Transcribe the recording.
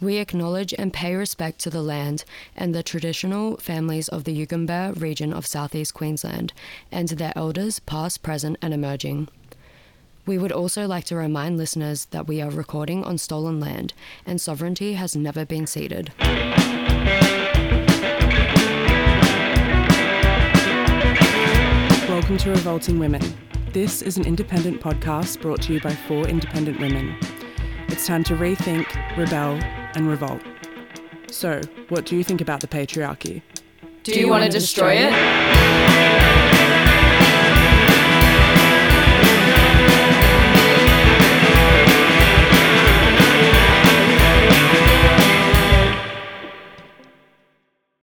We acknowledge and pay respect to the land and the traditional families of the Yugambeh region of southeast Queensland and their elders, past, present, and emerging. We would also like to remind listeners that we are recording on stolen land and sovereignty has never been ceded. Welcome to Revolting Women. This is an independent podcast brought to you by four independent women. It's time to rethink, rebel, and revolt. So, what do you think about the patriarchy? Do you want to destroy it?